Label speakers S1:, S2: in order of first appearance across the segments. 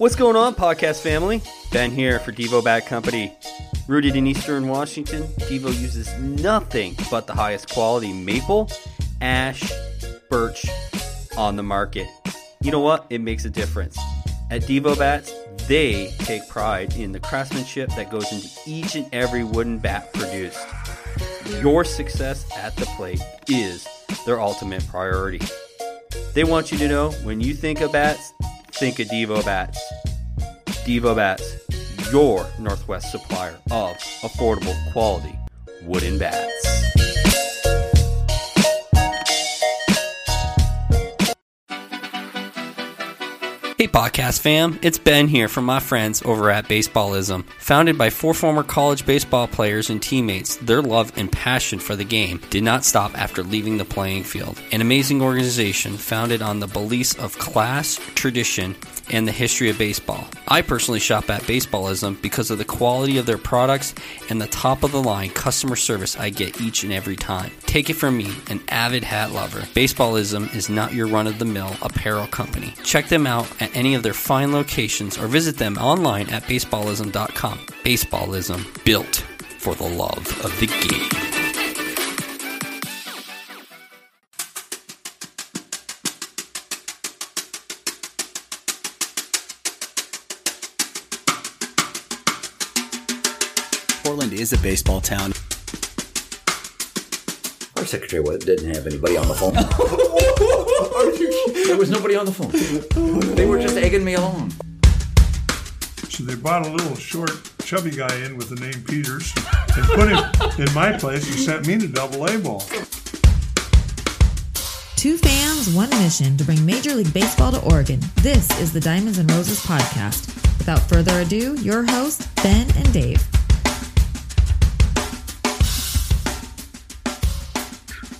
S1: What's going on, podcast family? Ben here for Devo Bat Company. Rooted in Eastern Washington, Devo uses nothing but the highest quality maple, ash, birch on the market. You know what? It makes a difference. At Devo Bats, they take pride in the craftsmanship that goes into each and every wooden bat produced. Your success at the plate is their ultimate priority. They want you to know when you think of bats, think of Devo Bats. Devo Bats, your Northwest supplier of affordable quality wooden bats. Hey, podcast fam, it's Ben here from my friends over at Baseballism. Founded by four former college baseball players and teammates, their love and passion for the game did not stop after leaving the playing field. An amazing organization founded on the beliefs of class, tradition, and the history of baseball. I personally shop at Baseballism because of the quality of their products and the top of the line customer service I get each and every time. Take it from me, an avid hat lover. Baseballism is not your run of the mill apparel company. Check them out at any of their fine locations or visit them online at baseballism.com. Baseballism, built for the love of the game.
S2: Portland is a baseball town.
S3: Our secretary didn't have anybody on the phone.
S4: There was nobody on the phone. They were just egging me along.
S5: So they brought a little short, chubby guy in with the name Peters and put him in my place and sent me to double A ball.
S6: Two fans, one mission to bring Major League Baseball to Oregon. This is the Diamonds and Roses podcast. Without further ado, your hosts, Ben and Dave.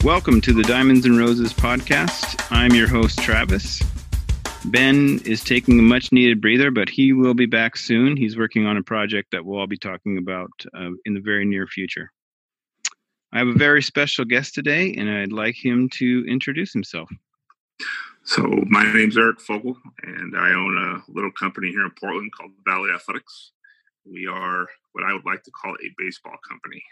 S7: Welcome to the Diamonds and Roses podcast. I'm your host, Travis. Ben is taking a much needed breather, but he will be back soon. He's working on a project that we'll all be talking about uh, in the very near future. I have a very special guest today, and I'd like him to introduce himself.
S8: So my name's Eric Fogel, and I own a little company here in Portland called Valley Athletics. We are what I would like to call a baseball company.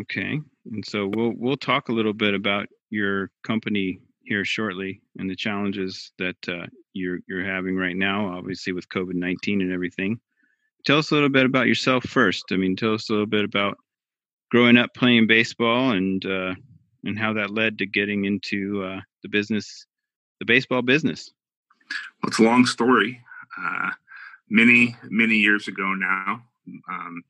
S7: Okay, and so we'll we'll talk a little bit about your company here shortly and the challenges that uh, you're you're having right now, obviously with COVID nineteen and everything. Tell us a little bit about yourself first. I mean, tell us a little bit about growing up playing baseball and uh, and how that led to getting into uh, the business, the baseball business.
S8: Well, it's a long story. Uh, many many years ago now, um,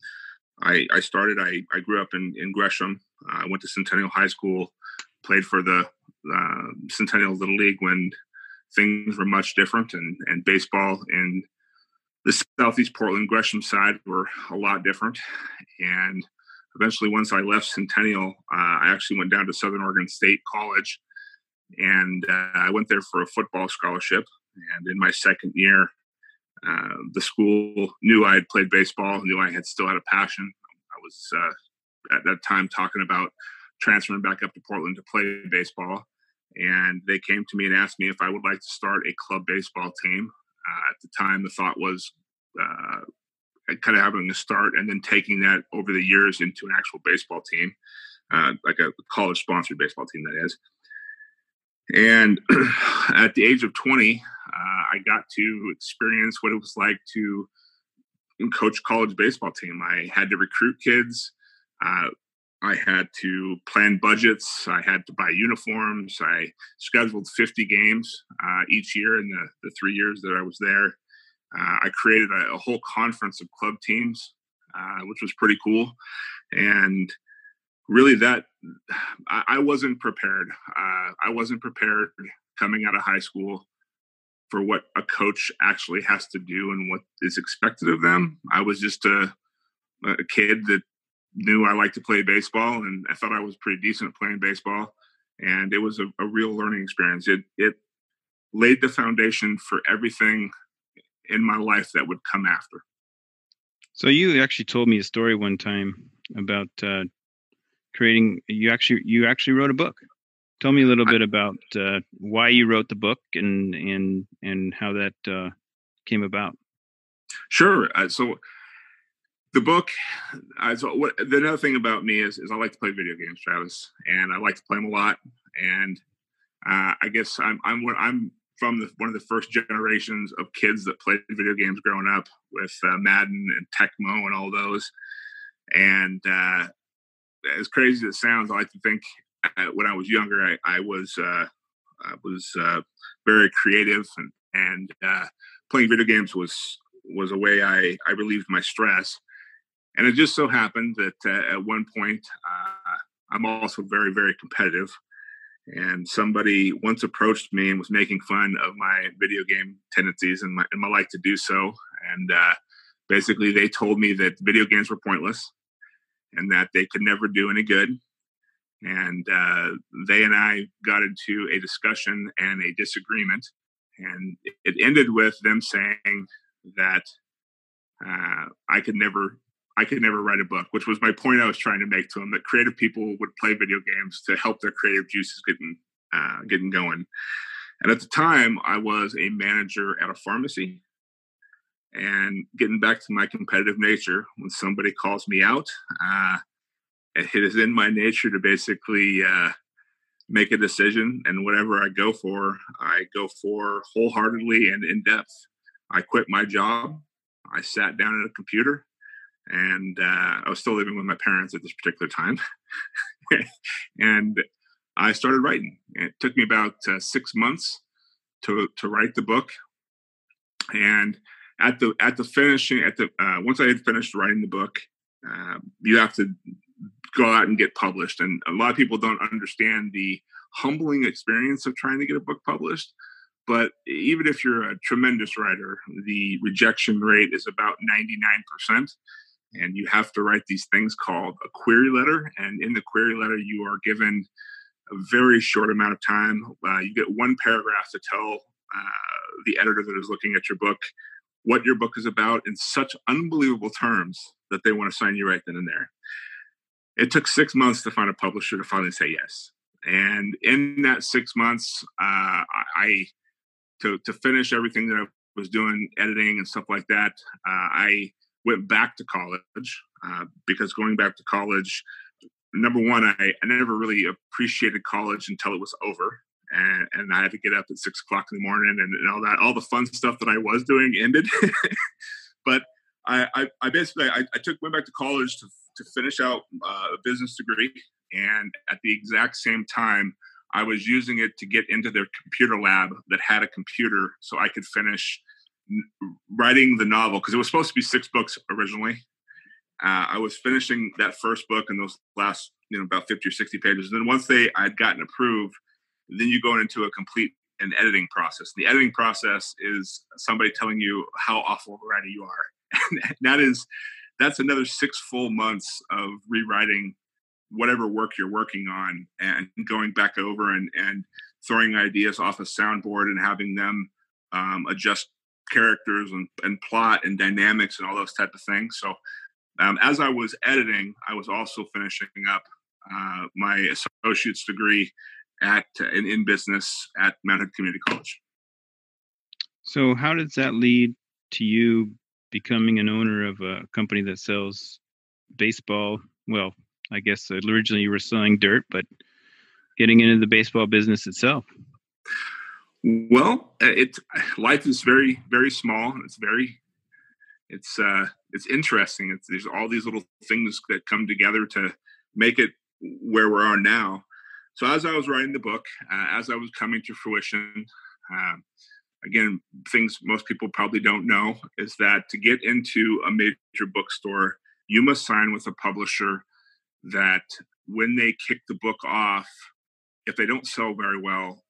S8: I, I started. I, I grew up in in Gresham. I went to Centennial High School, played for the uh, Centennial Little League when things were much different, and and baseball in the Southeast Portland Gresham side were a lot different. And eventually, once I left Centennial, uh, I actually went down to Southern Oregon State College, and uh, I went there for a football scholarship. And in my second year, uh, the school knew I had played baseball, knew I had still had a passion. I was uh, at that time talking about transferring back up to Portland to play baseball, and they came to me and asked me if I would like to start a club baseball team. Uh, at the time, the thought was uh, kind of having a start and then taking that over the years into an actual baseball team, uh, like a college sponsored baseball team, that is. And at the age of 20, uh, I got to experience what it was like to coach college baseball team. I had to recruit kids. Uh, I had to plan budgets. I had to buy uniforms. I scheduled 50 games uh, each year in the, the three years that I was there. Uh, I created a, a, whole conference of club teams, uh, which was pretty cool. And really, that I, I wasn't prepared. Uh, I wasn't prepared coming out of high school for what a coach actually has to do and what is expected of them. I was just a, a kid that knew I liked to play baseball and I thought I was pretty decent at playing baseball. And it was a, a real learning experience. It, it laid the foundation for everything in my life that would come after.
S7: So you actually told me a story one time about uh, creating. You actually you actually wrote a book. Tell me a little bit about uh, why you wrote the book and and and how that uh, came about.
S8: Sure. Uh, so the book. Uh, so what, the other thing about me is, is I like to play video games, Travis, and I like to play them a lot. And uh, I guess I'm I'm I'm from the, one of the first generations of kids that played video games growing up with uh, Madden and Tecmo and all those. And uh, as crazy as it sounds, I like to think uh, when I was younger, I, I was uh, I was uh, very creative and and uh, playing video games was was a way I I relieved my stress. And it just so happened that at one point, I'm also very very competitive. And somebody once approached me and was making fun of my video game tendencies and my, and my like to do so. And uh, basically they told me that video games were pointless and that they could never do any good and uh, they and i got into a discussion and a disagreement and it ended with them saying that uh, i could never I could never write a book, which was my point I was trying to make to them that creative people would play video games to help their creative juices getting uh, getting going. And at the time, I was a manager at a pharmacy. And getting back to my competitive nature, when somebody calls me out, uh, it is in my nature to basically uh, make a decision. And whatever I go for, I go for wholeheartedly and in depth. I quit my job. I sat down at a computer and uh, I was still living with my parents at this particular time. and I started writing. It took me about uh, six months to to write the book, and at the at the finishing at the uh, once I had finished writing the book, uh, you have to go out and get published. And a lot of people don't understand the humbling experience of trying to get a book published. But even if you're a tremendous writer, the rejection rate is about 99% and you have to write these things called a query letter. And in the query letter, you are given a very short amount of time. Uh, you get one paragraph to tell uh, the editor that is looking at your book what your book is about in such unbelievable terms that they want to sign you right then and there. It took six months to find a publisher to finally say yes. And in that six months, uh, I to to finish everything that I was doing, editing and stuff like that. Uh, I went back to college uh, because going back to college, number one, I, I never really appreciated college until it was over. And, and I had to get up at six o'clock in the morning and, and all that, all the fun stuff that I was doing ended. but I, I, I basically, I, I, took, went back to college to, to finish out uh, a business degree. And at the exact same time, I was using it to get into their computer lab that had a computer so I could finish writing the novel because it was supposed to be six books originally. Uh, I was finishing that first book and those last, you know, about 50 or 60 pages. And then once they I'd gotten approved, then you go into a complete an editing process. The editing process is somebody telling you how awful a writer you are. And that is that's another six full months of rewriting whatever work you're working on and going back over and and throwing ideas off a soundboard and having them um, adjust characters and, and plot and dynamics and all those type of things. So um, as I was editing, I was also finishing up uh, my associate's degree at in, in business at Mount Hood Community College.
S7: So how does that lead to you becoming an owner of a company that sells baseball? Well, I guess originally you were selling dirt, but getting into the baseball business itself.
S8: Well, uh, it's life is very very small. It's very it's uh it's interesting. It's there's all these little things that come together to make it where we are now. So as I was writing the book, uh, as I was coming to fruition, uh, again, things most people probably don't know is that to get into a major bookstore, you must sign with a publisher that when they kick the book off, if they don't sell very well,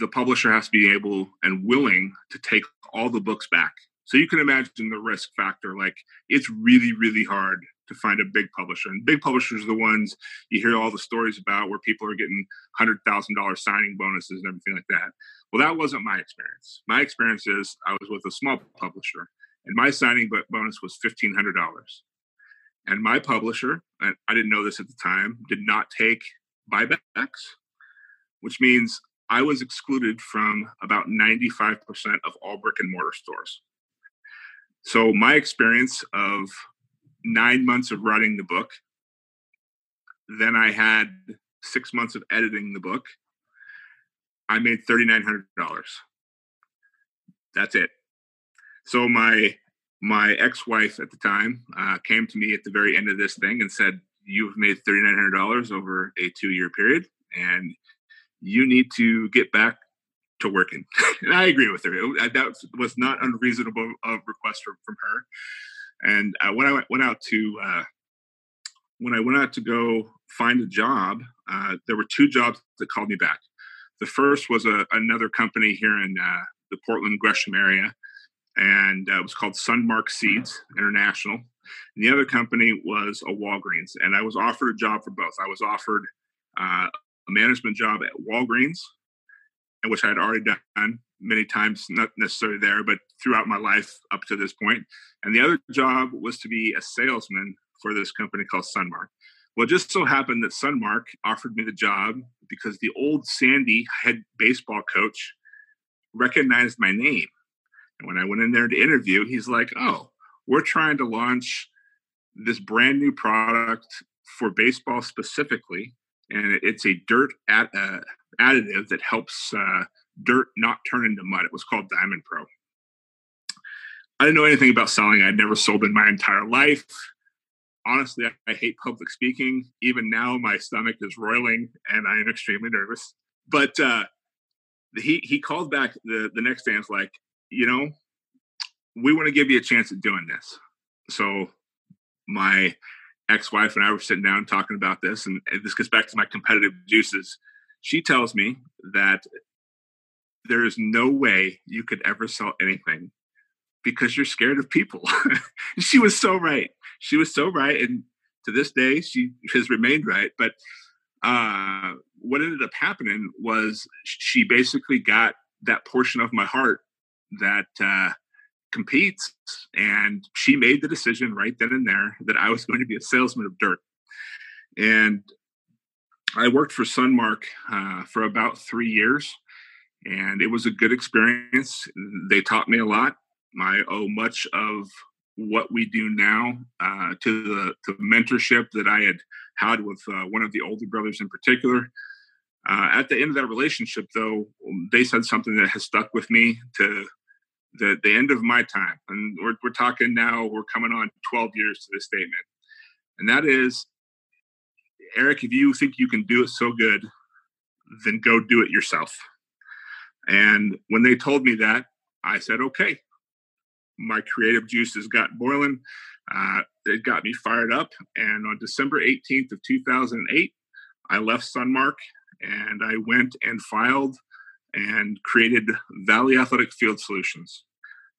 S8: the publisher has to be able and willing to take all the books back. So you can imagine the risk factor. Like it's really, really hard to find a big publisher. And big publishers are the ones you hear all the stories about where people are getting hundred thousand dollar signing bonuses and everything like that. Well, that wasn't my experience. My experience is I was with a small publisher, and my signing bonus was fifteen hundred dollars. And my publisher, and I didn't know this at the time, did not take buybacks, which means I was excluded from about 95% of all brick and mortar stores. So my experience of nine months of writing the book, then I had six months of editing the book. I made $3,900. That's it. So my my ex-wife at the time uh, came to me at the very end of this thing and said, "You've made $3,900 over a two-year period, and you need to get back to working. and I agree with her. That was not unreasonable of request from, from her. And uh, when I went, out to uh, when I went out to go find a job, uh, there were two jobs that called me back. The first was a, another company here in uh, the Portland Gresham area, and uh, it was called Sunmark Seeds International. And the other company was a Walgreens, and I was offered a job for both. I was offered uh, a management job at Walgreens, which I had already done many times, not necessarily there, but throughout my life up to this point. And the other job was to be a salesman for this company called Sunmark. Well, just so happened that Sunmark offered me the job because the old Sandy head baseball coach recognized my name. And when I went in there to interview, he's like, Oh, we're trying to launch this brand new product for baseball specifically and it's a dirt ad, uh, additive that helps uh, dirt not turn into mud. It was called Diamond Pro. I didn't know anything about selling. I'd never sold in my entire life. Honestly, I, I hate public speaking. Even now, my stomach is roiling and I am extremely nervous. But uh, he he called back the the next day and was like, you know, we want to give you a chance at doing this. So my ex-wife and I were sitting down talking about this, and this gets back to my competitive juices. She tells me that there is no way you could ever sell anything because you're scared of people. she was so right. She was so right, and to this day, she has remained right. But uh, what ended up happening was she basically got that portion of my heart that uh, competes. And she made the decision right then and there that I was going to be a salesman of dirt. And I worked for Sunmark uh, for about three years, and it was a good experience. They taught me a lot. I owe much of what we do now uh, to the to mentorship that I had had with uh, one of the older brothers in particular. Uh, at the end of that relationship, though, they said something that has stuck with me to the, the end of my time. And we're, we're talking now, we're coming on 12 years to this statement. And that is, Eric, if you think you can do it so good, then go do it yourself. And when they told me that, I said, okay. My creative juices got boiling. Uh, it got me fired up. And on December 18th of 2008, I left Sunmark and I went and filed and created Valley Athletic Field Solutions,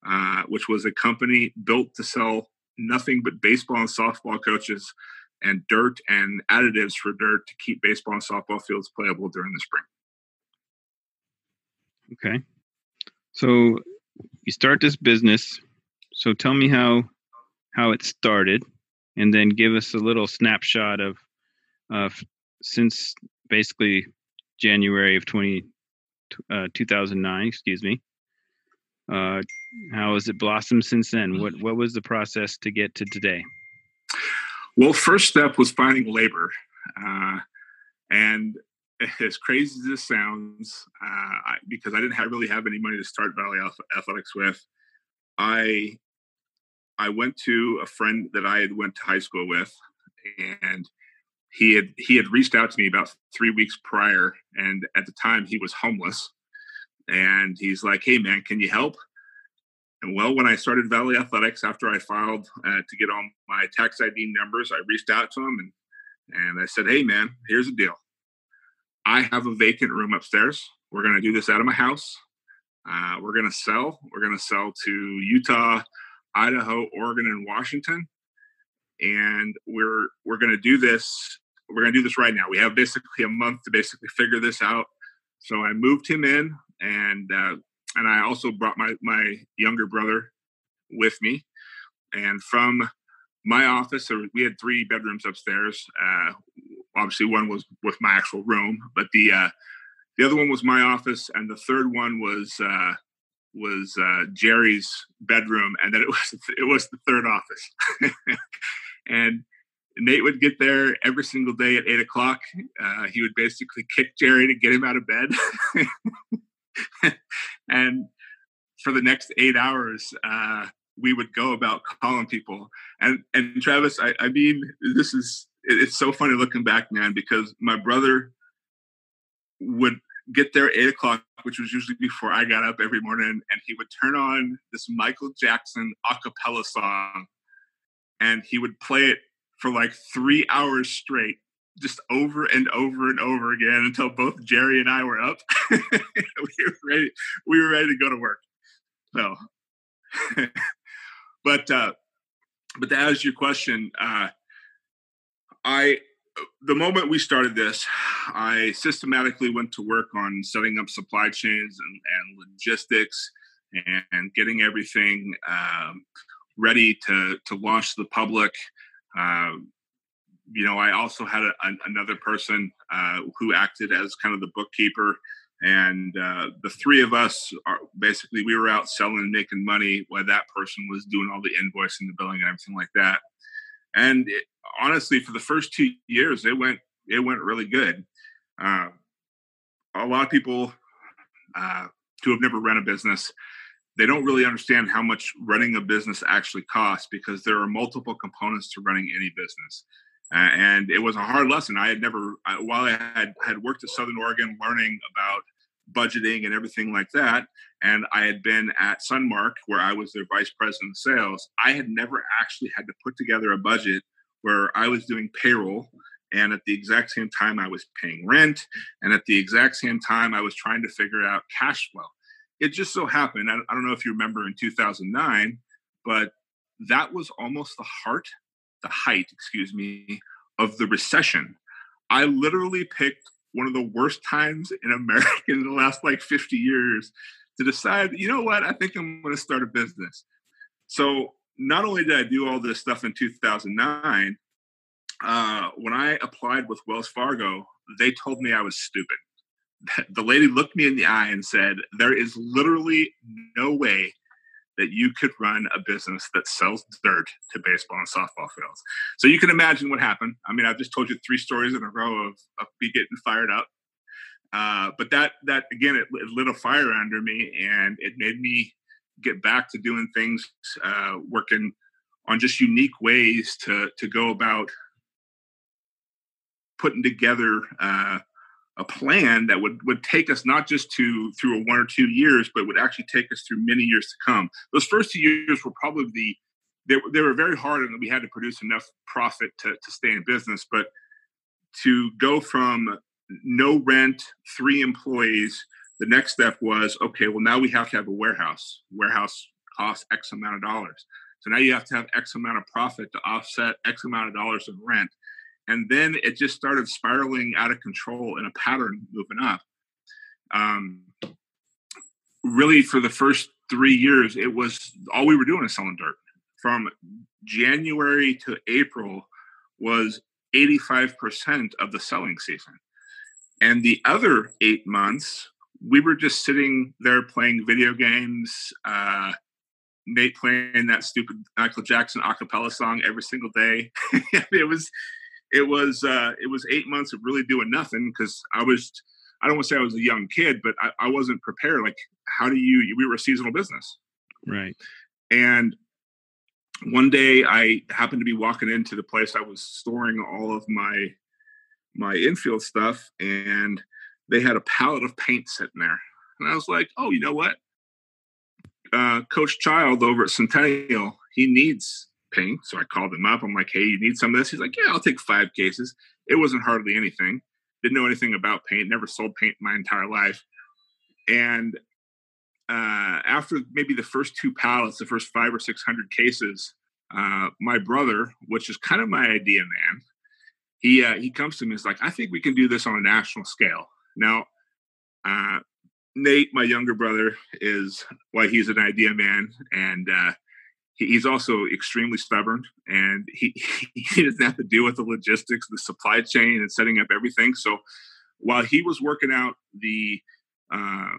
S8: uh, which was a company built to sell nothing but baseball and softball coaches and dirt and additives for dirt to keep baseball and softball fields playable during the spring.
S7: Okay. So you start this business. So tell me how how it started and then give us a little snapshot of uh, since basically January of 20 uh, 2009, excuse me. Uh, how has it blossomed since then? What what was the process to get to today?
S8: Well, first step was finding labor, uh, and as crazy as this sounds, uh, I, because I didn't have, really have any money to start Valley Athletics with, I I went to a friend that I had went to high school with, and he had he had reached out to me about three weeks prior, and at the time he was homeless, and he's like, "Hey man, can you help?" And well, when I started Valley Athletics after I filed uh, to get all my tax ID numbers, I reached out to him and and I said, "Hey man, here's the deal. I have a vacant room upstairs. We're going to do this out of my house. Uh, we're going to sell. We're going to sell to Utah, Idaho, Oregon, and Washington." and we're we're going to do this we're going to do this right now we have basically a month to basically figure this out so i moved him in and uh, and i also brought my my younger brother with me and from my office so we had three bedrooms upstairs uh, obviously one was with my actual room but the uh, the other one was my office, and the third one was uh, was uh, Jerry's bedroom, and then it was it was the third office. and Nate would get there every single day at eight o'clock. Uh, he would basically kick Jerry to get him out of bed, and for the next eight hours, uh, we would go about calling people. And and Travis, I, I mean, this is it's so funny looking back, man, because my brother would get there eight o'clock, which was usually before I got up every morning, and he would turn on this Michael Jackson a cappella song, and he would play it for like three hours straight, just over and over and over again until both Jerry and I were up. we were ready. We were ready to go to work. So, but uh, but to answer your question, uh, I the moment we started this, I systematically went to work on setting up supply chains and, and logistics and, and, getting everything um, ready to to launch to the public. Uh, you know, I also had a, a, another person uh, who acted as kind of the bookkeeper, and uh, the three of us are basically we were out selling and making money while that person was doing all the invoicing, the billing, and everything like that. And it, honestly, for the first two years, it went it went really good. Uh, a lot of people uh, who have never run a business, they don't really understand how much running a business actually costs because there are multiple components to running any business. Uh, and it was a hard lesson. I had never, while I had had worked at Southern Oregon, learning about budgeting and everything like that, and I had been at Sunmark where I was their vice president of sales. I had never actually had to put together a budget where I was doing payroll and at the exact same time I was paying rent and at the exact same time I was trying to figure out cash flow. It just so happened, I, don't know if you remember in 2009, but that was almost the heart, the height, excuse me, of the recession. I literally picked one of the worst times in America in the last like 50 years to decide, you know what, I think I'm going to start a business. So not only did I do all this stuff in 2009, uh, when I applied with Wells Fargo, they told me I was stupid. The lady looked me in the eye and said, There is literally no way that you could run a business that sells dirt to baseball and softball fields. So you can imagine what happened. I mean, I've just told you three stories in a row of, of me getting fired up. Uh, but that that again, it, it lit a fire under me, and it made me get back to doing things, uh, working on just unique ways to to go about putting together uh, a plan that would would take us not just to through a one or two years, but would actually take us through many years to come. Those first two years were probably the they, they were very hard, and we had to produce enough profit to, to stay in business. But to go from no rent, three employees the next step was okay well now we have to have a warehouse. Warehouse costs x amount of dollars. So now you have to have x amount of profit to offset x amount of dollars of rent. And then it just started spiraling out of control in a pattern moving up. Um, really for the first three years it was all we were doing is selling dirt. From january to april was 85% of the selling season. And the other eight months we were just sitting there playing video games. Uh, Nate playing that stupid Michael Jackson acapella song every single day. it was, it was, uh, it was eight months of really doing nothing because I was, I don't want to say I was a young kid, but I, I wasn't prepared. Like, how do you? We were a seasonal business,
S7: right?
S8: And one day I happened to be walking into the place I was storing all of my my infield stuff, and they had a pallet of paint sitting there. And I was like, oh, you know what? Uh, Coach Child over at Centennial, he needs paint. So I called him up. I'm like, hey, you need some of this? He's like, yeah, I'll take five cases. It wasn't hardly anything. Didn't know anything about paint. Never sold paint my entire life. And uh, after maybe the first two pallets, the first five or six hundred cases, uh, my brother, which is kind of my idea man, he uh, he comes to me. and He's like, I think we can do this on a national scale. Now, uh, Nate, my younger brother, is why well, he's an idea man, and uh, he, he's also extremely stubborn, and he he doesn't have to deal with the logistics, the supply chain, and setting up everything. So while he was working out the uh,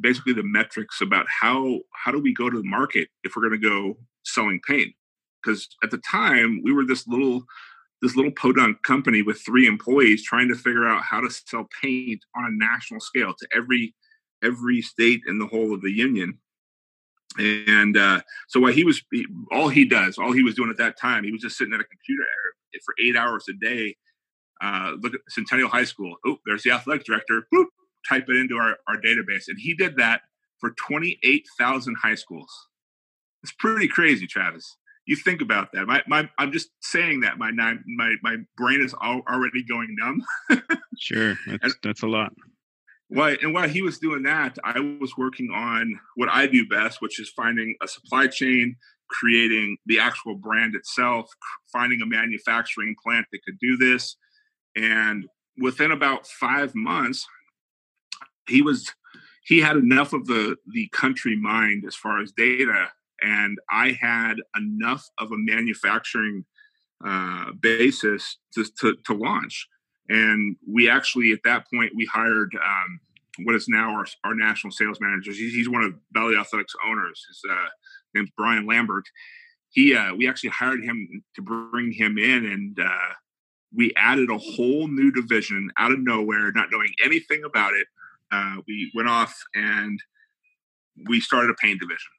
S8: basically the metrics about how how do we go to the market if we're going to go selling paint because at the time we were this little this little podunk company with three employees trying to figure out how to sell paint on a national scale to every every state in the whole of the union. And uh, so while he was he, all he does all he was doing at that time he was just sitting at a computer for eight hours a day uh, look at centennial high school. Oh there's the athletic director. Boop, type it into our, our database. And he did that for 28000 high schools. It's pretty crazy travis you think about that. My, my, I'm just saying that my my my brain is already going numb.
S7: sure, that's and, that's a lot.
S8: Why and while he was doing that, I was working on what I do best, which is finding a supply chain, creating the actual brand itself, finding a manufacturing plant that could do this, and within about five months, he was he had enough of the the country mind as far as data and I had enough of a manufacturing uh, basis to, to, to, launch. And we actually, at that point, we hired um, what is now our, our national sales manager. He's, he's one of Valley Athletics owners. His uh, name's Brian Lambert. He, uh, we actually hired him to bring him in, and uh, we added a whole new division out of nowhere, not knowing anything about it. Uh, we went off and we started a paint division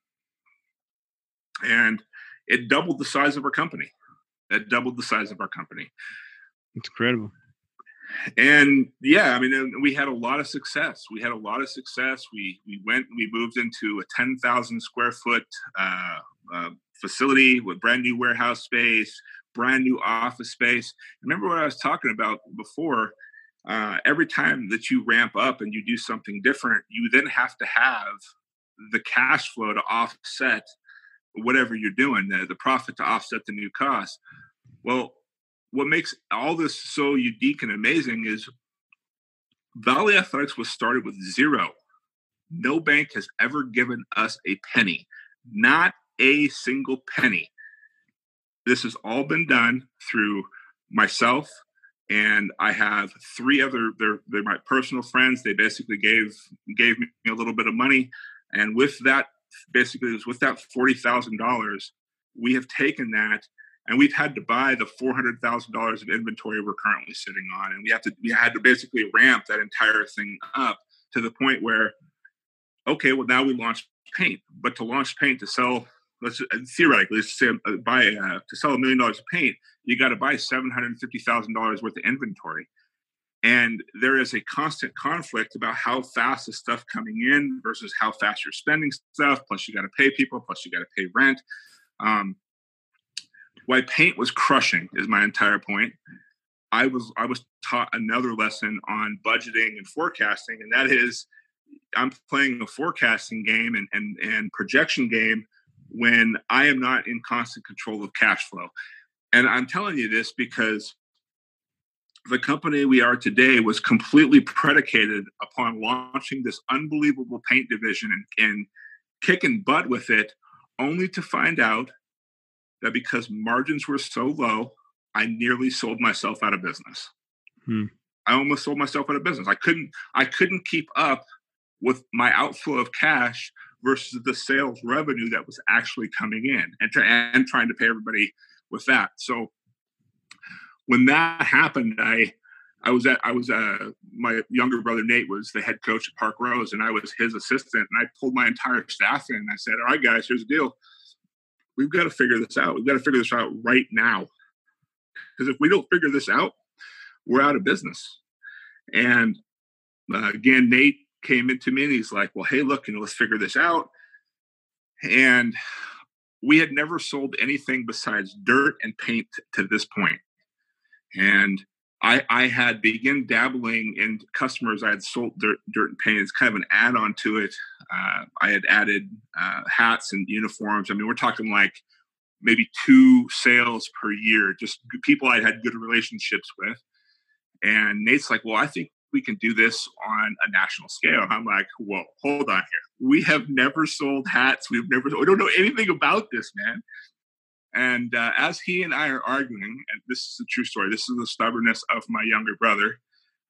S8: and it doubled the size of our company. It doubled the size of our company.
S7: It's incredible.
S8: And yeah, I mean, we had a lot of success. We had a lot of success. We we went, we moved into a ten thousand square foot uh, uh, facility with brand new warehouse space, brand new office space. Remember what I was talking about before? Uh, every time that you ramp up and you do something different, you then have to have the cash flow to offset whatever you're doing, the, the profit to offset the new cost. Well, what makes all this so unique and amazing is Valley Athletics was started with zero. No bank has ever given us a penny, not a single penny. This has all been done through myself, and I have three other. They're, they're my personal friends. They basically gave gave me a little bit of money, and with that basically was with that forty thousand dollars, we have taken that and we've had to buy the four hundred thousand dollars of inventory we're currently sitting on, and we have to we had to basically ramp that entire thing up to the point where, okay, well now we launch paint, but to launch paint to sell, let's uh, theoretically let's say uh, buy uh, to sell a million dollars of paint, you got to buy seven hundred fifty thousand dollars worth of inventory. And there is a constant conflict about how fast is stuff coming in versus how fast you're spending stuff. Plus, you got to pay people. Plus, you got to pay rent. Um, why paint was crushing is my entire point. I was I was taught another lesson on budgeting and forecasting, and that is I'm playing a forecasting game and, and, and projection game when I am not in constant control of cash flow. And I'm telling you this because the company we are today was completely predicated upon launching this unbelievable paint division and, and kicking butt with it, only to find out that because margins were so low, I nearly sold myself out of business. Hmm. I almost sold myself out of business. I couldn't I couldn't keep up with my outflow of cash versus the sales revenue that was actually coming in and, to, and trying to pay everybody with that. So when that happened, I I was at I was uh my younger brother Nate was the head coach at Parkrose and I was his assistant and I pulled my entire staff in and I said, All right guys, here's the deal. We've got to figure this out. We've got to figure this out right now. Because if we don't figure this out, we're out of business. And uh, again, Nate came into me and he's like, Well, hey, look, you know, let's figure this out. And we had never sold anything besides dirt and paint to this point and I, I had begun dabbling in customers. I had sold dirt, dirt and paint. It's kind of an add-on to it. Uh, I had added uh, hats and uniforms. I mean, we're talking like maybe two sales per year, just people I had good relationships with. And Nate's like, "Well, I think we can do this on a national scale." I'm like, "Whoa, hold on here. We have never sold hats. We've never. We don't know anything about this, man." And uh, as he and I are arguing, and this is a true story, this is the stubbornness of my younger brother.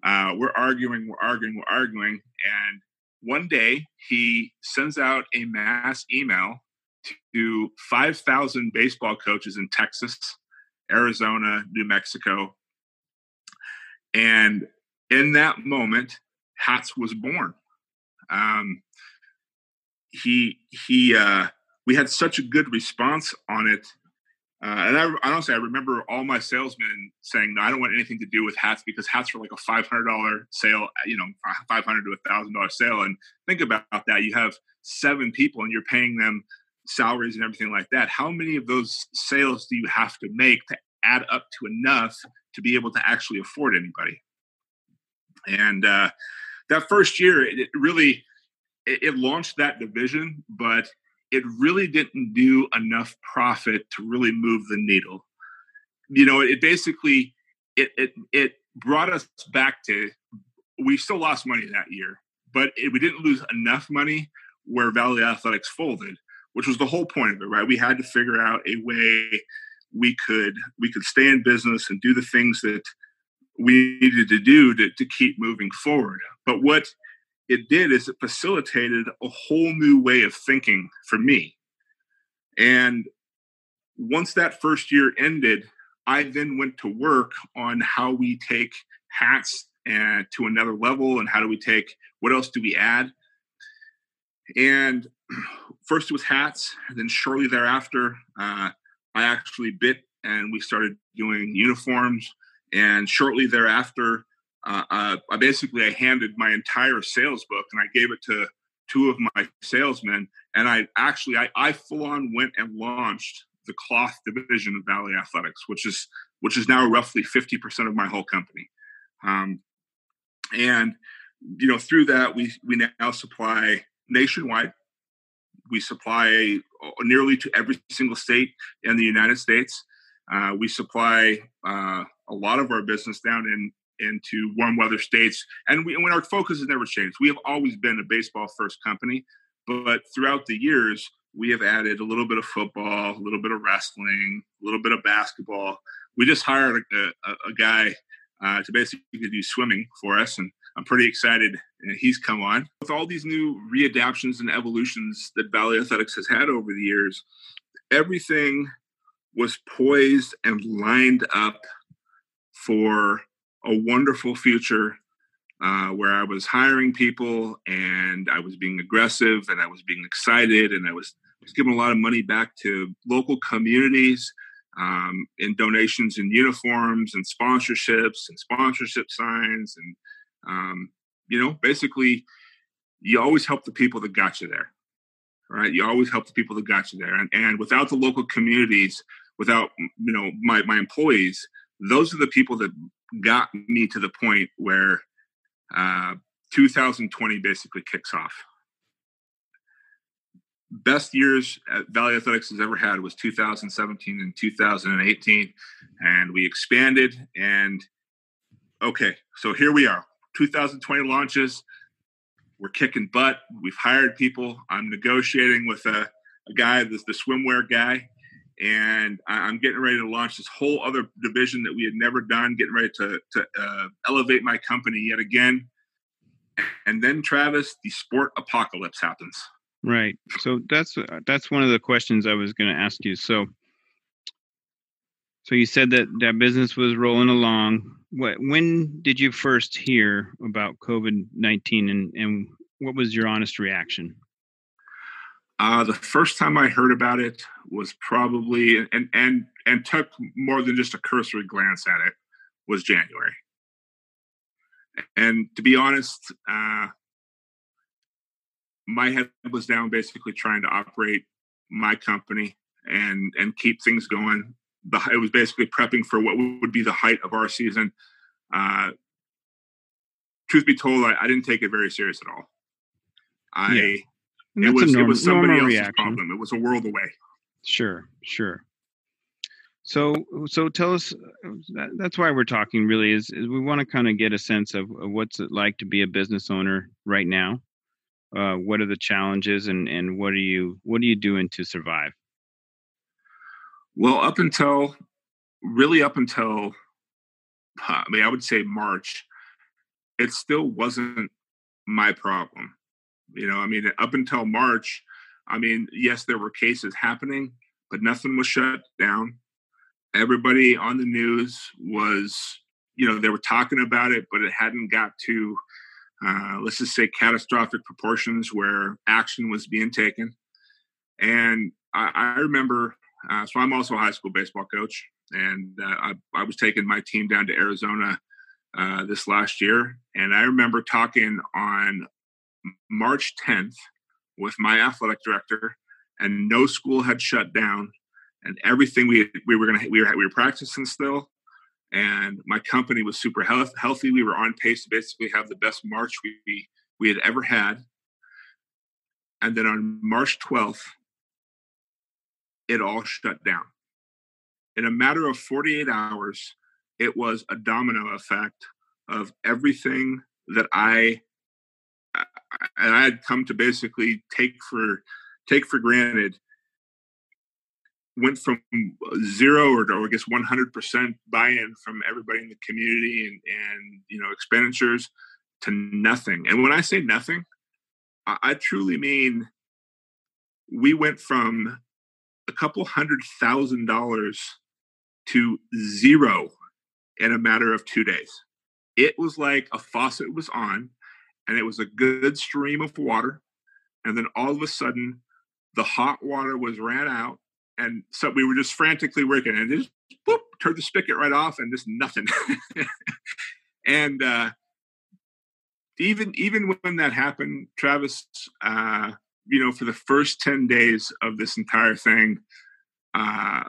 S8: Uh, we're arguing, we're arguing, we're arguing, and one day he sends out a mass email to 5,000 baseball coaches in Texas, Arizona, New Mexico. And in that moment, Hats was born. Um, he he uh, we had such a good response on it. Uh, and I honestly, I remember all my salesmen saying, "I don't want anything to do with hats because hats are like a five hundred dollar sale, you know, five hundred to a thousand dollar sale." And think about that: you have seven people, and you're paying them salaries and everything like that. How many of those sales do you have to make to add up to enough to be able to actually afford anybody? And uh, that first year, it really it launched that division, but it really didn't do enough profit to really move the needle. You know, it basically it it it brought us back to we still lost money that year, but it, we didn't lose enough money where Valley Athletics folded, which was the whole point of it, right? We had to figure out a way we could we could stay in business and do the things that we needed to do to, to keep moving forward. But what it did is it facilitated a whole new way of thinking for me. And once that first year ended, I then went to work on how we take hats and to another level and how do we take what else do we add? And first it was hats, and then shortly thereafter, uh, I actually bit and we started doing uniforms. And shortly thereafter, uh, uh, I basically I handed my entire sales book and I gave it to two of my salesmen, and I actually I, I full on went and launched the cloth division of Valley Athletics, which is which is now roughly fifty percent of my whole company. Um, and you know through that we we now supply nationwide. We supply uh, nearly to every single state in the United States. Uh, we supply uh, a lot of our business down in into warm weather states. And, we, when our focus has never changed. We have always been a baseball first company, but throughout the years, we have added a little bit of football, a little bit of wrestling, a little bit of basketball. We just hired a, a, a guy uh, to basically do swimming for us, and I'm pretty excited he's come on. With all these new readaptions and evolutions that Valley Athletics has had over the years, everything was poised and lined up for a wonderful future uh, where I was hiring people and I was being aggressive and I was being excited and I was, was giving a lot of money back to local communities um, in donations and uniforms and sponsorships and sponsorship signs and um, you know basically you always help the people that got you there right? You always help the people that got you there. And, and without the local communities without you know my, my employees those are the people that got me to the point where uh, 2020 basically kicks off. Best years Valley Athletics has ever had was 2017 and 2018, and we expanded. And okay, so here we are. 2020 launches. We're kicking butt. We've hired people. I'm negotiating with a, a guy, the, the swimwear guy, and I'm getting ready to launch this whole other division that we had never done. Getting ready to to uh, elevate my company yet again, and then Travis, the sport apocalypse happens.
S7: Right. So that's that's one of the questions I was going to ask you. So, so you said that that business was rolling along. What when did you first hear about COVID nineteen, and and what was your honest reaction?
S8: Uh, the first time I heard about it was probably and and and took more than just a cursory glance at it was January. And to be honest, uh, my head was down, basically trying to operate my company and and keep things going. The, it was basically prepping for what would be the height of our season. Uh, truth be told, I, I, didn't take it very serious at all. I yeah it was norm- it was somebody else's reaction. problem. It was a world away.
S7: Sure, sure. So, so tell us. That, that's why we're talking. Really, is, is we want to kind of get a sense of, of, what's it like to be a business owner right now. Uh, what are the challenges, and and what are you what are you doing to survive?
S8: Well, up until really up until I mean, I would say March, it still wasn't my problem. You know, I mean, up until March, I mean, yes, there were cases happening, but nothing was shut down. Everybody on the news was, you know, they were talking about it, but it hadn't got to, uh, let's just say, catastrophic proportions where action was being taken. And I, I remember, uh, so I'm also a high school baseball coach, and uh, I, I, was taking my team down to Arizona uh, this last year. And I remember talking on March 10th with my athletic director, and no school had shut down, and everything we we were gonna we were we were practicing still, and my company was super health, healthy. We were on pace to basically have the best March we we had ever had. And then on March 12th, it all shut down. In a matter of 48 hours, it was a domino effect of everything that I and I had come to basically take for take for granted went from zero or, or I guess 100% buy-in from everybody in the community and, and you know expenditures to nothing. And when I say nothing, I, I truly mean we went from a couple hundred thousand dollars to zero in a matter of two days. It was like a faucet was on and it was a good stream of water. And then all of a sudden, the hot water was ran out. And so we were just frantically working and just whoop, turned the spigot right off and just nothing. and uh, even even when that happened, Travis, uh, you know, for the first 10 days of this entire thing, uh,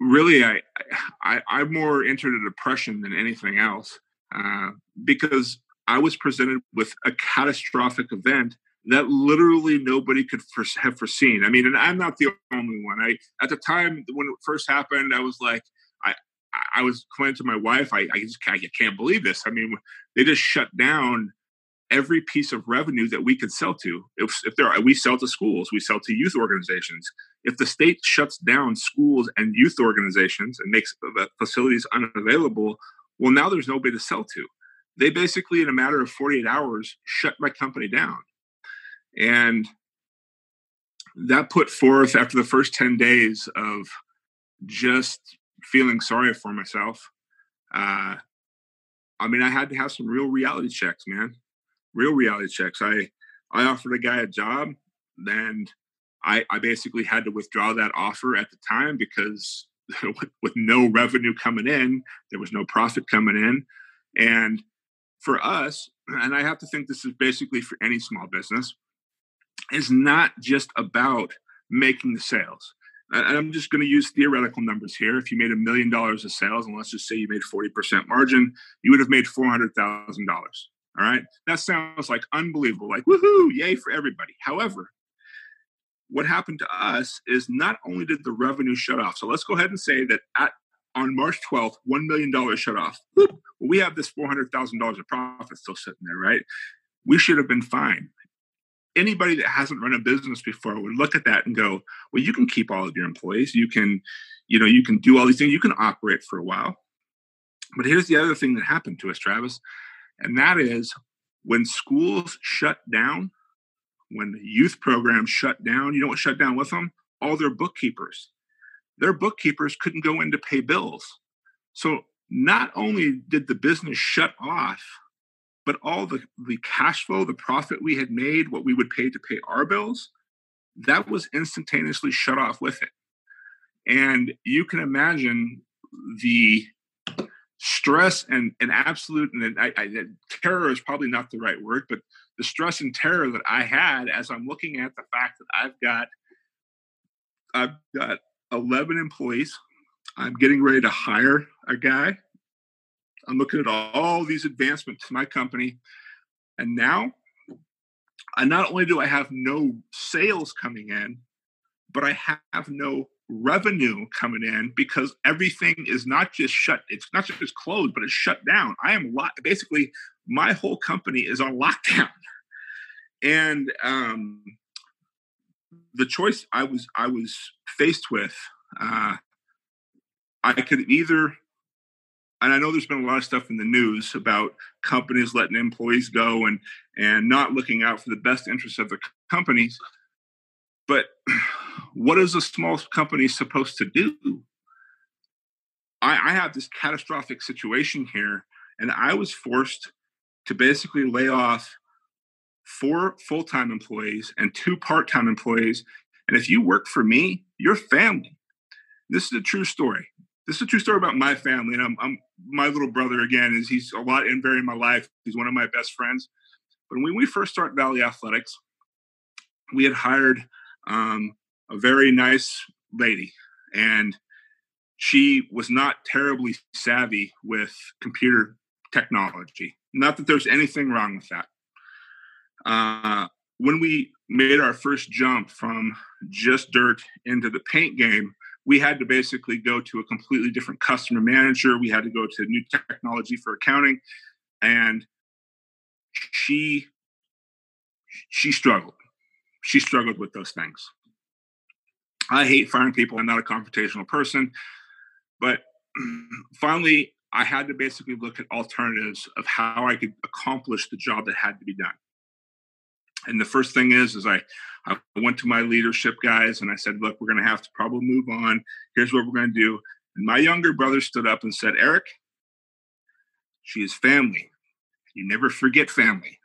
S8: really I, I I'm more into a depression than anything else uh, because I was presented with a catastrophic event that literally nobody could have foreseen. I mean, and I'm not the only one. I at the time when it first happened, I was like, I I was complaining to my wife, I, I just I can't believe this. I mean, they just shut down every piece of revenue that we could sell to. If, if there are, we sell to schools, we sell to youth organizations. If the state shuts down schools and youth organizations and makes the facilities unavailable, well, now there's nobody to sell to. They basically, in a matter of 48 hours, shut my company down. And that put forth after the first 10 days of just feeling sorry for myself. Uh, I mean, I had to have some real reality checks, man. Real reality checks. I I offered a guy a job, and I, I basically had to withdraw that offer at the time because with, with no revenue coming in, there was no profit coming in, and for us, and I have to think this is basically for any small business, is not just about making the sales. And I'm just going to use theoretical numbers here. If you made a million dollars of sales, and let's just say you made 40% margin, you would have made $400,000. All right. That sounds like unbelievable, like woohoo, yay for everybody. However, what happened to us is not only did the revenue shut off. So let's go ahead and say that at on March 12th, $1 million shut off. Well, we have this $400,000 of profit still sitting there, right? We should have been fine. Anybody that hasn't run a business before would look at that and go, well, you can keep all of your employees. You can, you know, you can do all these things. You can operate for a while. But here's the other thing that happened to us, Travis, and that is when schools shut down, when the youth programs shut down, you know what shut down with them? All their bookkeepers their bookkeepers couldn't go in to pay bills. So not only did the business shut off, but all the, the cash flow, the profit we had made, what we would pay to pay our bills, that was instantaneously shut off with it. And you can imagine the stress and, and absolute and I, I, terror is probably not the right word, but the stress and terror that I had as I'm looking at the fact that I've got I've got 11 employees. I'm getting ready to hire a guy. I'm looking at all these advancements to my company. And now, I not only do I have no sales coming in, but I have no revenue coming in because everything is not just shut, it's not just closed, but it's shut down. I am lo- basically my whole company is on lockdown. And um, the choice I was I was faced with, uh, I could either and I know there's been a lot of stuff in the news about companies letting employees go and and not looking out for the best interests of the companies. But what is a small company supposed to do? I, I have this catastrophic situation here, and I was forced to basically lay off four full-time employees and two part-time employees. And if you work for me, your family. This is a true story this is a true story about my family, and I'm, I'm my little brother again. Is he's a lot in very in my life. He's one of my best friends. But when we first started Valley Athletics, we had hired um, a very nice lady, and she was not terribly savvy with computer technology. Not that there's anything wrong with that. Uh, when we made our first jump from just dirt into the paint game, we had to basically go to a completely different customer manager. We had to go to new technology for accounting, and she she struggled. She struggled with those things. I hate firing people. I'm not a confrontational person, but finally, I had to basically look at alternatives of how I could accomplish the job that had to be done. And the first thing is, is I I went to my leadership guys and I said, look, we're going to have to probably move on. Here's what we're going to do. And my younger brother stood up and said, Eric, she is family. You never forget family.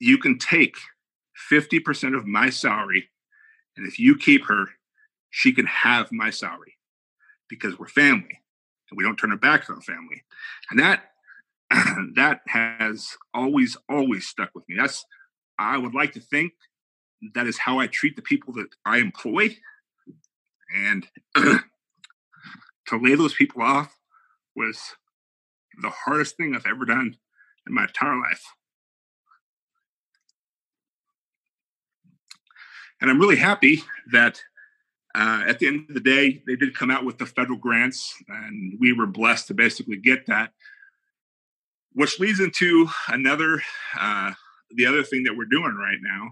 S8: You can take 50% of my salary, and if you keep her, she can have my salary because we're family and we don't turn our backs on family. And that that has always, always stuck with me. That's I would like to think that is how I treat the people that I employ. And to lay those people off was the hardest thing I've ever done in my entire life. And I'm really happy that uh, at the end of the day, they did come out with the federal grants, and we were blessed to basically get that. Which leads into another, uh, the other thing that we're doing right now.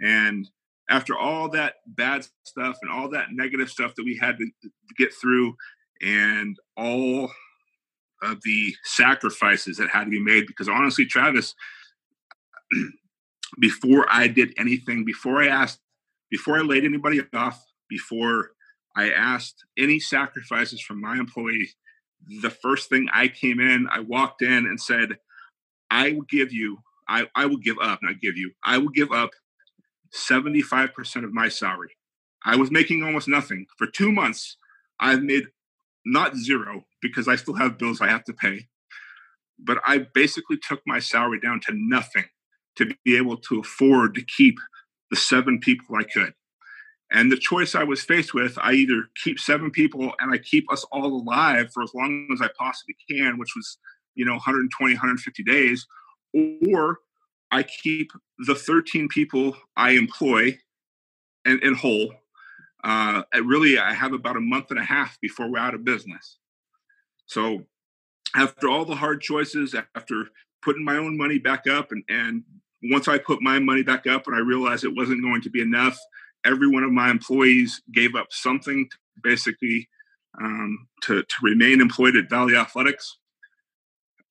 S8: And after all that bad stuff and all that negative stuff that we had to, get through, and all of the sacrifices that had to be made, because honestly, Travis, before I did anything, before I asked, before I laid anybody off, before I asked any sacrifices from my employees, the first thing I came in, I walked in and said, I will give you, I, I will give up, not give you, I will give up 75% of my salary. I was making almost nothing. For two months, I've made not zero because I still have bills I have to pay. But I basically took my salary down to nothing to be able to afford to keep the seven people I could. And the choice I was faced with, I either keep seven people and I keep us all alive for as long as I possibly can, which was, you know, 120, 150 days, or I keep the 13 people I employ and, in whole. Uh, really, I have about a month and a half before we're out of business. So, after all the hard choices, after putting my own money back up, and, and once I put my money back up and I realized it wasn't going to be enough, every one of my employees gave up something basically um, to, to remain employed at Valley Athletics.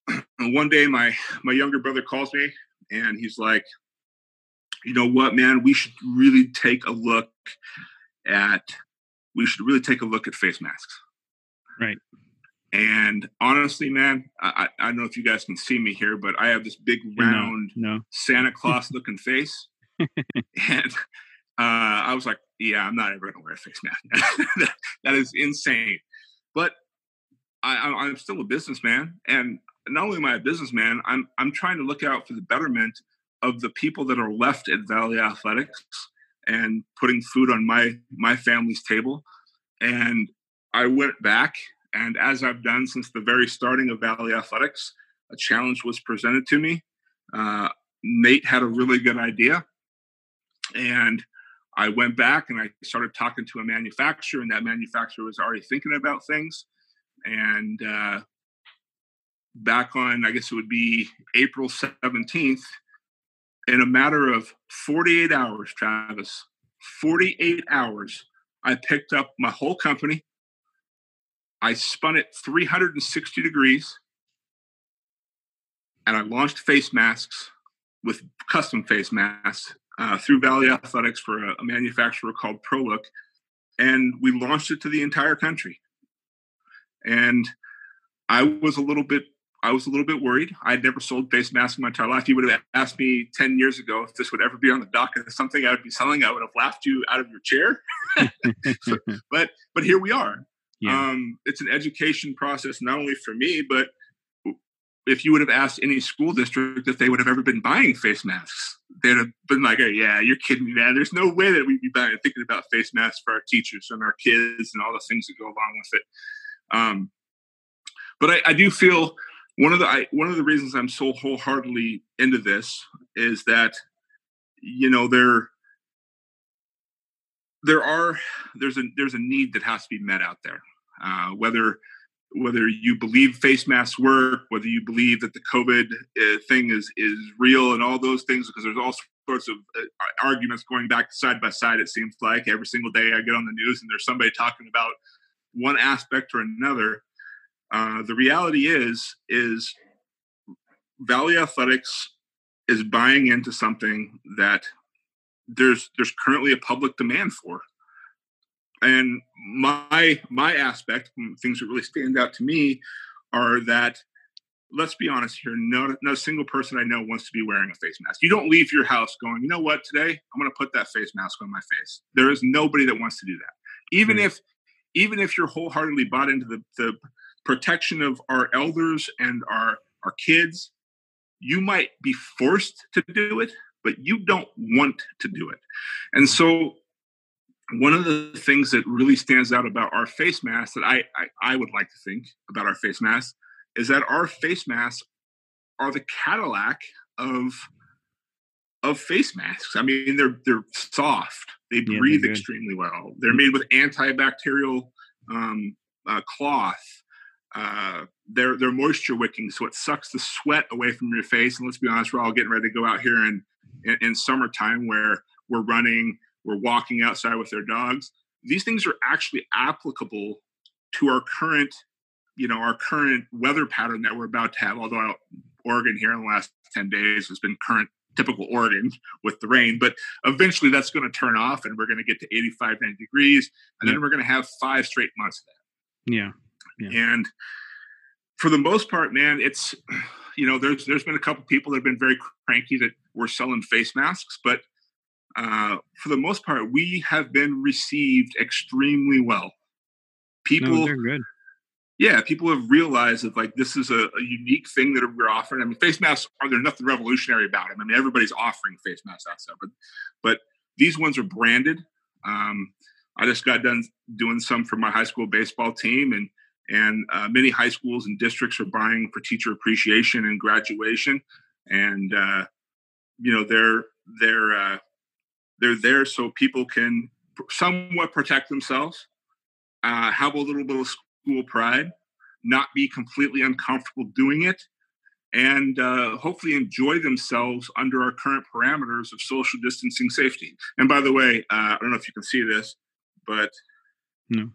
S8: And one day, my my younger brother calls me and he's like, you know what, man, we should really take a look at we should really take a look at face masks.
S7: Right.
S8: And honestly, man, I, I don't know if you guys can see me here, but I have this big round
S7: no, no.
S8: Santa Claus looking face. and uh, I was like, yeah, I'm not ever going to wear a face mask. that, that is insane. But I, I, am still a businessman, and not only am I a businessman, I'm I'm trying to look out for the betterment of the people that are left at Valley Athletics and putting food on my my family's table. And I went back, and as I've done since the very starting of Valley Athletics, a challenge was presented to me. Uh, Nate had a really good idea, and I went back and I started talking to a manufacturer, and that manufacturer was already thinking about things. And uh, back on, I guess it would be April 17th, in a matter of 48 hours, Travis, 48 hours, I picked up my whole company. I spun it 360 degrees and I launched face masks with custom face masks uh, through Valley Athletics for a, a manufacturer called ProLook. And we launched it to the entire country. And I was a little bit I was a little bit worried. I'd never sold face masks in my entire life. You would have asked me 10 years ago if this would ever be on the docket as something I would be selling. I would have laughed you out of your chair. so, but but here we are. Yeah. Um, it's an education process, not only for me, but if you would have asked any school district if they would have ever been buying face masks, they'd have been like, oh, "Yeah, you're kidding me, man. There's no way that we'd be buying, thinking about face masks for our teachers and our kids and all the things that go along with it." Um, but I, I do feel one of the I, one of the reasons I'm so wholeheartedly into this is that you know there there are there's a there's a need that has to be met out there. Uh, whether whether you believe face masks work whether you believe that the covid uh, thing is is real and all those things because there's all sorts of uh, arguments going back side by side it seems like. Every single day i get on the news and there's somebody talking about one aspect or another uh, the reality is is Valley Athletics is buying into something that there's there's currently a public demand for. And my my aspect, things that really stand out to me, are that let's be honest here, no, not a single person I know wants to be wearing a face mask. You don't leave your house going, you know what, today I'm going to put that face mask on my face. There is nobody that wants to do that. Even mm-hmm. if even if you're wholeheartedly bought into the, the protection of our elders and our our kids you might be forced to do it but you don't want to do it and so one of the things that really stands out about our face masks that I, I, I would like to think about our face masks is that our face masks are the Cadillac of of face masks. I mean, they're they're soft. They yeah, breathe extremely well. They're made with antibacterial um, uh, cloth. Uh, they're they're moisture wicking, so it sucks the sweat away from your face. And let's be honest, we're all getting ready to go out here in, in, in summertime where we're running, we're walking outside with our dogs. These things are actually applicable to our current, you know, our current weather pattern that we're about to have. Although Oregon here in the last ten days has been current typical Oregon with the rain, but eventually that's going to turn off and we're going to get to 85, 90 degrees. And yeah. then we're going to have five straight months of that.
S7: Yeah.
S8: Yeah. And for the most part, man, it's you know there's there's been a couple people that have been very cranky that were selling face masks, but uh, for the most part, we have been received extremely well. People,
S7: no.
S8: Yeah, people have realized that like this is a, a, unique thing that we're offering. I mean, face masks are there nothing revolutionary about them. I mean, everybody's offering face masks out there, but but these ones are branded. Um, I just got done doing some for my high school baseball team, and and uh, many high schools and districts are buying for teacher appreciation and graduation. And uh, you know they're they're uh, they're there so people can somewhat protect themselves uh, have a little bit of school pride not be completely uncomfortable doing it and uh, hopefully enjoy themselves under our current parameters of social distancing safety. And by the way uh, i don't know if you can see this but
S7: no.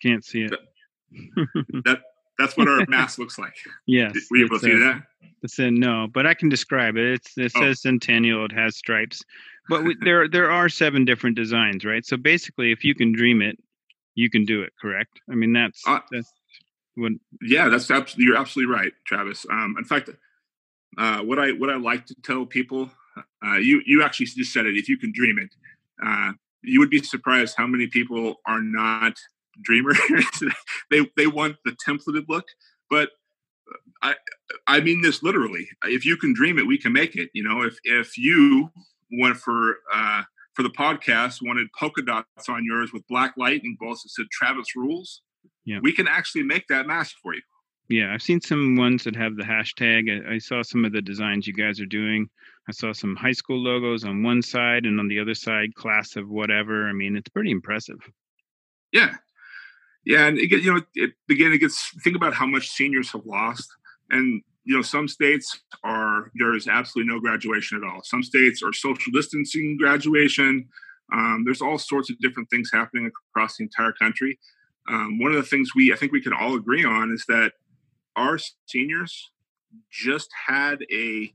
S7: Can't see it
S8: that that's what our mask looks like.
S7: Yes.
S8: Were you able to see that?
S7: It's a no, but I can describe it. It's it oh. says oh. Centennial. It has stripes, but we, there there are seven different designs, right? So basically, if you can dream it, you can do it. Correct? I mean, that's uh, that's what.
S8: Yeah, that's absolutely you're absolutely right, Travis. Um, in fact, uh, what I what I like to tell people, uh, you you actually just said it. If you can dream it, uh, you would be surprised how many people are not dreamers. they they want the templated look, but I I mean this literally. If you can dream it, we can make it. You know, if if you went for uh, for the podcast wanted polka dots on yours with black lightning bolts that said Travis rules, yeah, we can actually make that mask for you.
S7: Yeah, I've seen some ones that have the hashtag. I, I, saw some of the designs you guys are doing. I saw some high school logos on one side and on the other side, class of whatever. I mean, it's pretty impressive.
S8: Yeah, yeah, and it you know, it, again, it gets think about how much seniors have lost, and you know, some states are there is absolutely no graduation at all. Some states are social distancing graduation. Um, there's all sorts of different things happening across the entire country, um, one of the things we I think we can all agree on is that our seniors just had a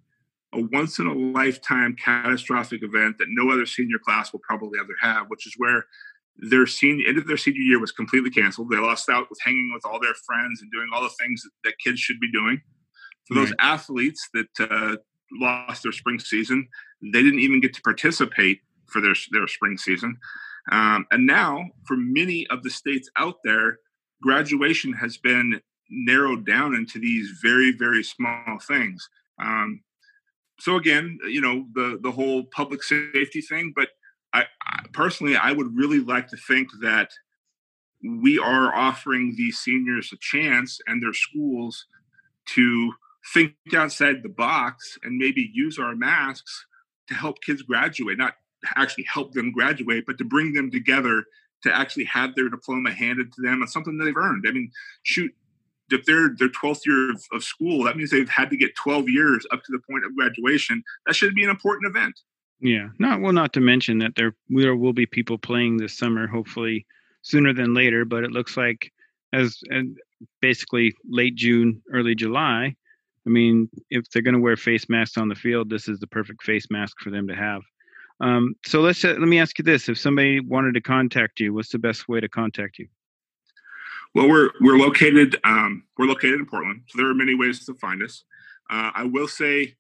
S8: a once in a lifetime catastrophic event that no other senior class will probably ever have, which is where their senior end of their senior year was completely canceled. They lost out with hanging with all their friends and doing all the things that, that kids should be doing. For those right. athletes that uh, lost their spring season, they didn't even get to participate for their their spring season. Um, and now, for many of the states out there, graduation has been narrowed down into these very very small things. Um, so again, you know, the the whole public safety thing, but I, I, personally, I would really like to think that we are offering these seniors a chance and their schools to think outside the box and maybe use our masks to help kids graduate, not actually help them graduate, but to bring them together to actually have their diploma handed to them and something that they've earned. I mean, shoot, if they're their 12th year of, of, school, that means they've had to get 12 years up to the point of graduation. That should be an important event.
S7: Yeah, not well. Not to mention that there there will be people playing this summer, hopefully sooner than later. But it looks like as, as basically late June, early July. I mean, if they're going to wear face masks on the field, this is the perfect face mask for them to have. Um, so let's uh, let me ask you this: If somebody wanted to contact you, what's the best way to contact you?
S8: Well, we're we're located um, we're located in Portland, so there are many ways to find us. Uh, I will say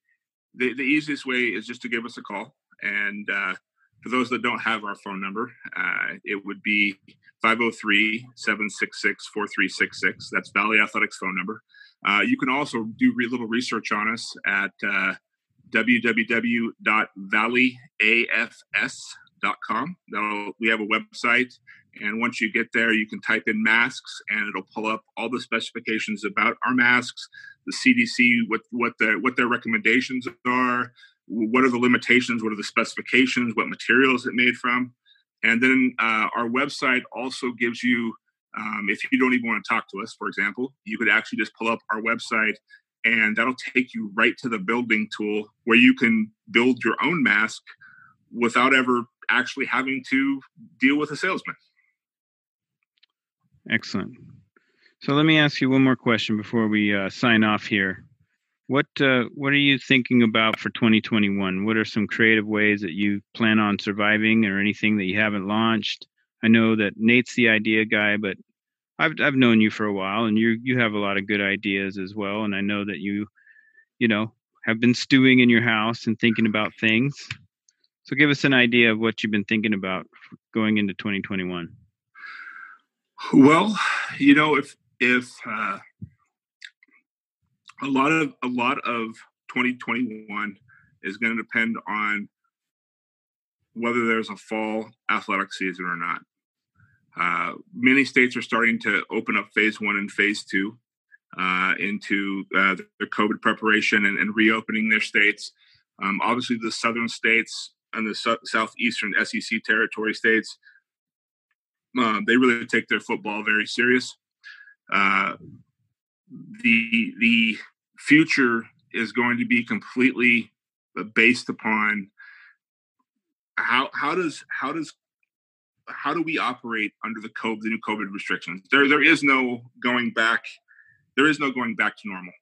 S8: the, the easiest way is just to give us a call. And uh, for those that don't have our phone number, uh, it would be 503 766 4366. That's Valley Athletics phone number. Uh, you can also do a little research on us at uh, www.valleyafs.com. That'll, we have a website, and once you get there, you can type in masks, and it'll pull up all the specifications about our masks, the CDC, what what the what their recommendations are, what are the limitations, what are the specifications, what materials is it made from, and then uh, our website also gives you. Um, if you don't even want to talk to us, for example, you could actually just pull up our website and that'll take you right to the building tool where you can build your own mask without ever actually having to deal with a salesman.
S7: Excellent. So let me ask you one more question before we uh, sign off here. What uh, what are you thinking about for 2021? What are some creative ways that you plan on surviving, or anything that you haven't launched? I know that Nate's the idea guy, but I've I've known you for a while, and you you have a lot of good ideas as well. And I know that you, you know, have been stewing in your house and thinking about things. So give us an idea of what you've been thinking about going into 2021.
S8: Well, you know, if if uh, a lot of a lot of 2021 is going to depend on whether there's a fall athletic season or not. Uh, many states are starting to open up phase one and phase two uh, into uh, COVID preparation and, and, reopening their states. Um, obviously, the southern states and the su- southeastern SEC territory states, uh, they really take their football very serious. Uh, the the future is going to be completely based upon how how does how does how do we operate under the COVID, the new COVID restrictions? There, there is no going back. There is no going back to normal.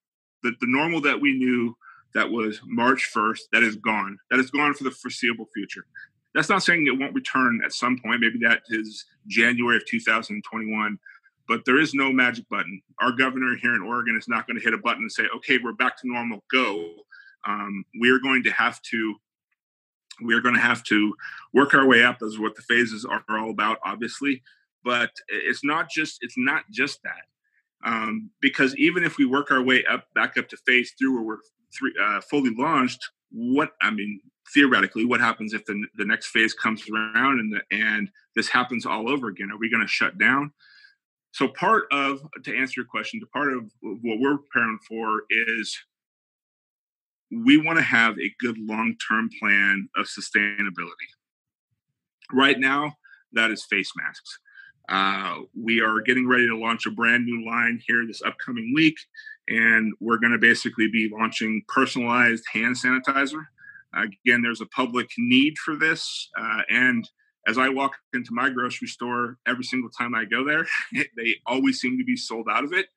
S8: The, the normal that we knew that was March 1st, that is gone. That is gone for the foreseeable future. That's not saying it won't return at some point. Maybe that is January of 2021. But there is no magic button. Our governor here in Oregon is not going to hit a button and say, okay, we're back to normal, go. Um, we are going to have to we're going to have to work our way up. As what the phases are all about obviously. But it's not just it's not just that. Um, because even if we work our way up back up to phase three where we're three, uh, fully launched what i mean theoretically what happens if the, the next phase comes around and the, and this happens all over again? Are we going to shut down so part of to answer your question the part of what we're preparing for is we want to have a good long term plan of sustainability. Right now, that is face masks. Uh, we are getting ready to launch a brand new line here this upcoming week, and we're going to basically be launching personalized hand sanitizer. again, there's a public need for this, uh, and as I walk into my grocery store every single time I go there, they always seem to be sold out of it.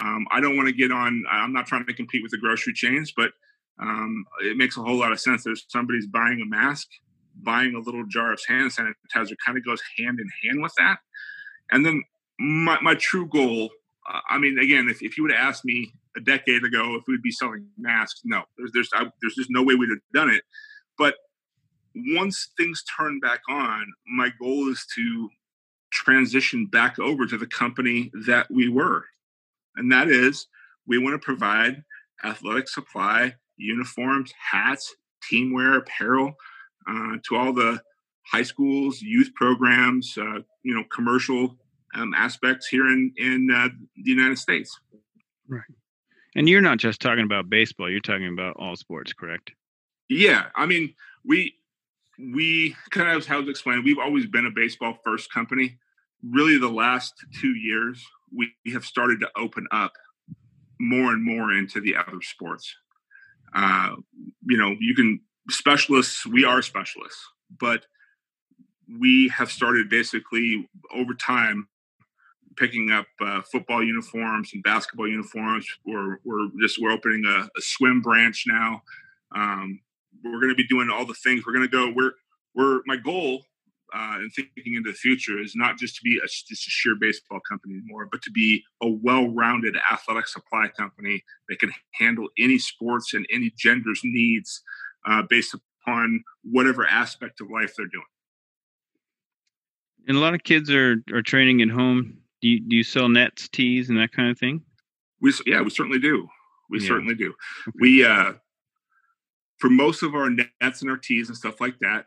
S8: Um, I don't want to get on. I'm not trying to compete with the grocery chains, but um, it makes a whole lot of sense. There's somebody's buying a mask, buying a little jar of hand sanitizer, kind of goes hand in hand with that. And then my, my true goal. Uh, I mean, again, if, if you would have asked me a decade ago if we'd be selling masks, no, there's there's I, there's just no way we'd have done it. But once things turn back on, my goal is to transition back over to the company that we were. And that is, we want to provide athletic supply, uniforms, hats, teamwear, apparel uh, to all the high schools, youth programs, uh, you know, commercial um, aspects here in in uh, the United States.
S7: Right. And you're not just talking about baseball; you're talking about all sports, correct?
S8: Yeah, I mean, we we kind of how to explain. We've always been a baseball first company. Really, the last two years, we have started to open up more and more into the other sports. Uh, you know, you can specialists. We are specialists, but we have started basically over time picking up uh, football uniforms and basketball uniforms. We're, we're just we're opening a, a swim branch now. Um, we're going to be doing all the things. We're going to go. We're we're my goal uh, and thinking into the future is not just to be a, just a sheer baseball company anymore, but to be a well-rounded athletic supply company that can handle any sports and any gender's needs uh, based upon whatever aspect of life they're doing.
S7: And a lot of kids are are training at home. Do you, do you sell nets, tees, and that kind of thing?
S8: We yeah, we certainly do. We yeah. certainly do. Okay. We uh, for most of our nets and our tees and stuff like that,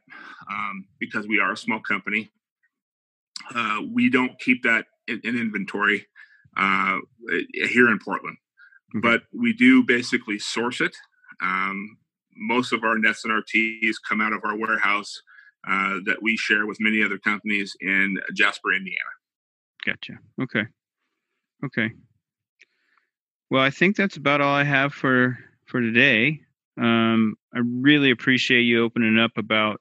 S8: um, because we are a small company, uh, we don't keep that in, in inventory uh, here in Portland. Okay. But we do basically source it. Um, most of our nets and our tees come out of our warehouse uh, that we share with many other companies in Jasper, Indiana.
S7: Gotcha. Okay. Okay. Well, I think that's about all I have for for today. Um, I really appreciate you opening up about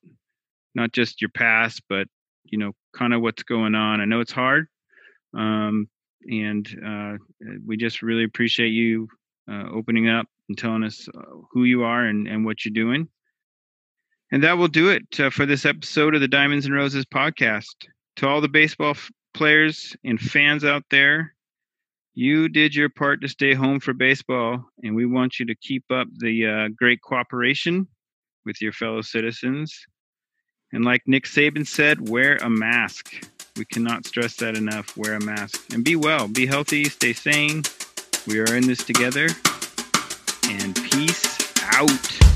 S7: not just your past, but you know, kind of what's going on. I know it's hard, um, and uh, we just really appreciate you uh, opening up and telling us uh, who you are and, and what you're doing. And that will do it uh, for this episode of the Diamonds and Roses podcast. To all the baseball f- players and fans out there, you did your part to stay home for baseball, and we want you to keep up the uh, great cooperation with your fellow citizens. And like Nick Saban said, wear a mask. We cannot stress that enough. Wear a mask and be well, be healthy, stay sane. We are in this together. And peace out.